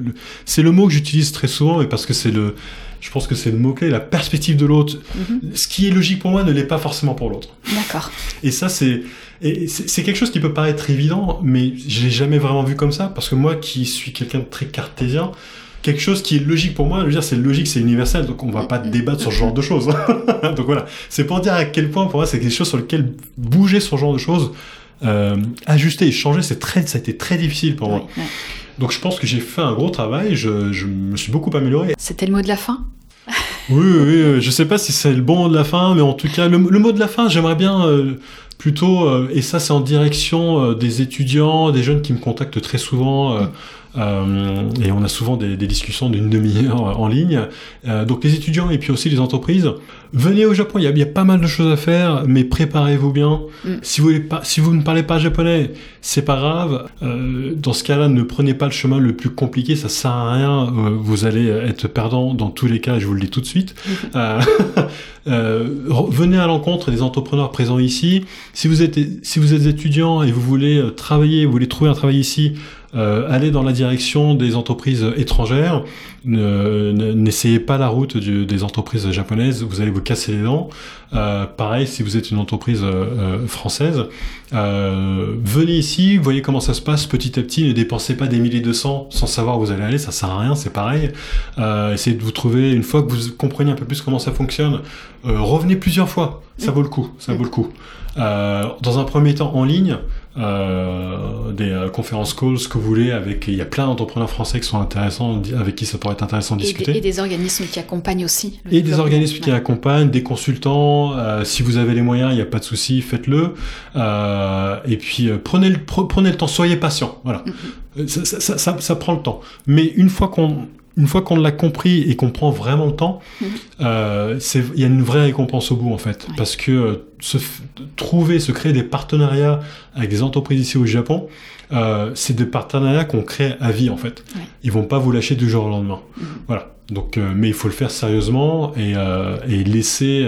Speaker 2: c'est le mot que j'utilise très souvent, et parce que c'est le, je pense que c'est le mot-clé, la perspective de l'autre. Mhm. Ce qui est logique pour moi ne l'est pas forcément pour l'autre.
Speaker 1: D'accord.
Speaker 2: Et ça, c'est, c'est quelque chose qui peut paraître évident, mais je l'ai jamais vraiment vu comme ça, parce que moi qui suis quelqu'un de très cartésien, quelque chose qui est logique pour moi, je veux dire, c'est logique, c'est universel, donc on va pas mm-hmm. débattre sur ce genre de choses. donc voilà, c'est pour dire à quel point pour moi c'est quelque chose sur lequel bouger sur ce genre de choses, euh, ajuster et changer, c'est très, ça a été très difficile pour moi. Donc je pense que j'ai fait un gros travail, je, me suis beaucoup amélioré.
Speaker 1: C'était le mot de la fin?
Speaker 2: Oui, oui, je sais pas si c'est le bon mot de la fin, mais en tout cas, le, mot de la fin, j'aimerais bien plutôt, et ça c'est en direction des étudiants, des jeunes qui me contactent très souvent. Euh, et on a souvent des, des discussions d'une demi-heure en ligne. Euh, donc les étudiants et puis aussi les entreprises, venez au Japon, il y a, il y a pas mal de choses à faire, mais préparez-vous bien. Mm. Si, vous pas, si vous ne parlez pas japonais, c'est pas grave. Euh, dans ce cas-là, ne prenez pas le chemin le plus compliqué, ça sert à rien. Euh, vous allez être perdant dans tous les cas, je vous le dis tout de suite. Mm. venez à l'encontre des entrepreneurs présents ici. Si vous êtes, si vous êtes étudiant et vous voulez travailler, vous voulez trouver un travail ici, euh, allez dans la direction des entreprises étrangères. N'essayez pas la route des entreprises japonaises, vous allez vous casser les dents. Euh, pareil, si vous êtes une entreprise euh, française, venez ici, voyez comment ça se passe petit à petit. Ne dépensez pas des milliers de cents sans savoir où vous allez aller, ça sert à rien, c'est pareil. essayez de vous trouver une fois que vous comprenez un peu plus comment ça fonctionne. revenez plusieurs fois, ça vaut le coup, ça vaut le coup. dans un premier temps en ligne, euh, des euh, conférences calls, ce que vous voulez, avec il y a plein d'entrepreneurs français qui sont intéressants, avec qui ça pourrait être intéressant de discuter.
Speaker 1: Et, des organismes qui accompagnent aussi.
Speaker 2: Et des organismes qui accompagnent, des consultants. Euh, si vous avez les moyens, il n'y a pas de souci, faites-le. et puis prenez le prenez le temps, soyez patient. Voilà, mm-hmm. ça, ça, ça, ça, prend le temps. Mais une fois qu'on une fois qu'on l'a compris et qu'on prend vraiment le temps, mhm. euh, il y a une vraie récompense au bout en fait, parce que euh, se trouver, se créer des partenariats avec des entreprises ici au Japon, euh, c'est des partenariats qu'on crée à vie en fait. Ils vont pas vous lâcher du jour au lendemain. Mhm. Voilà. Donc, mais il faut le faire sérieusement et, et laisser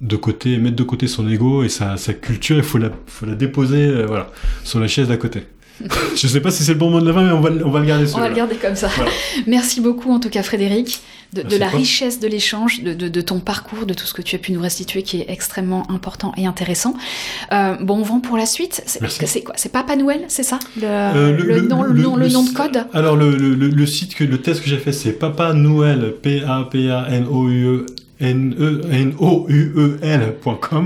Speaker 2: de côté, mettre de côté son ego et sa, sa culture. Il faut la, faut la déposer, voilà, sur la chaise d'à côté. je sais pas si c'est le bon mot de la fin, mais on va, on va le garder.
Speaker 1: On va le garder comme ça. Merci beaucoup en tout cas Frédéric, de, la richesse de l'échange, de, de, ton parcours, de tout ce que tu as pu nous restituer qui est extrêmement important et intéressant. Euh, bon vent pour la suite. C'est quoi? C'est Papa Noël, c'est ça? Le, euh, le, nom, le, nom, le, nom de code?
Speaker 2: Alors le, site, que, le test que j'ai fait, c'est Papa Noël, P-A-P-A-N-O-U-E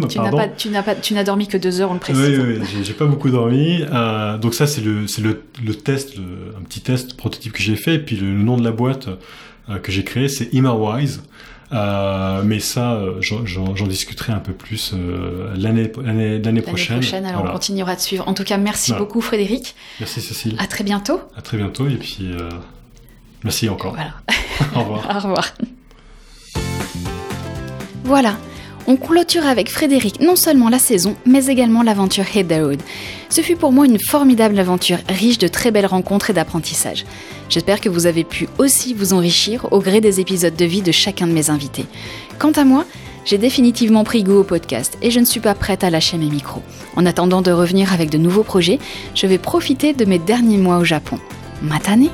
Speaker 1: Tu n'as pas, tu n'as pas, tu n'as dormi que deux heures, on le précise.
Speaker 2: Oui, oui, j'ai pas beaucoup dormi. Euh, donc ça, c'est le, c'est le, le test, un petit test prototype que j'ai fait. Et puis le, nom de la boîte euh, que j'ai créé, c'est Immerwise. Euh, mais ça, j'en discuterai un peu plus euh, l'année prochaine.
Speaker 1: prochaine. Alors on continuera de suivre. En tout cas, merci beaucoup Frédéric.
Speaker 2: Merci Cécile.
Speaker 1: À très bientôt.
Speaker 2: À très bientôt et puis merci encore.
Speaker 1: Voilà.
Speaker 2: Au revoir.
Speaker 1: Au revoir. Voilà, on clôture avec Frédéric non seulement la saison, mais également l'aventure Hit the Road. Ce fut pour moi une formidable aventure, riche de très belles rencontres et d'apprentissage. J'espère que vous avez pu aussi vous enrichir au gré des épisodes de vie de chacun de mes invités. Quant à moi, j'ai définitivement pris goût au podcast et je ne suis pas prête à lâcher mes micros. En attendant de revenir avec de nouveaux projets, je vais profiter de mes derniers mois au Japon. Matane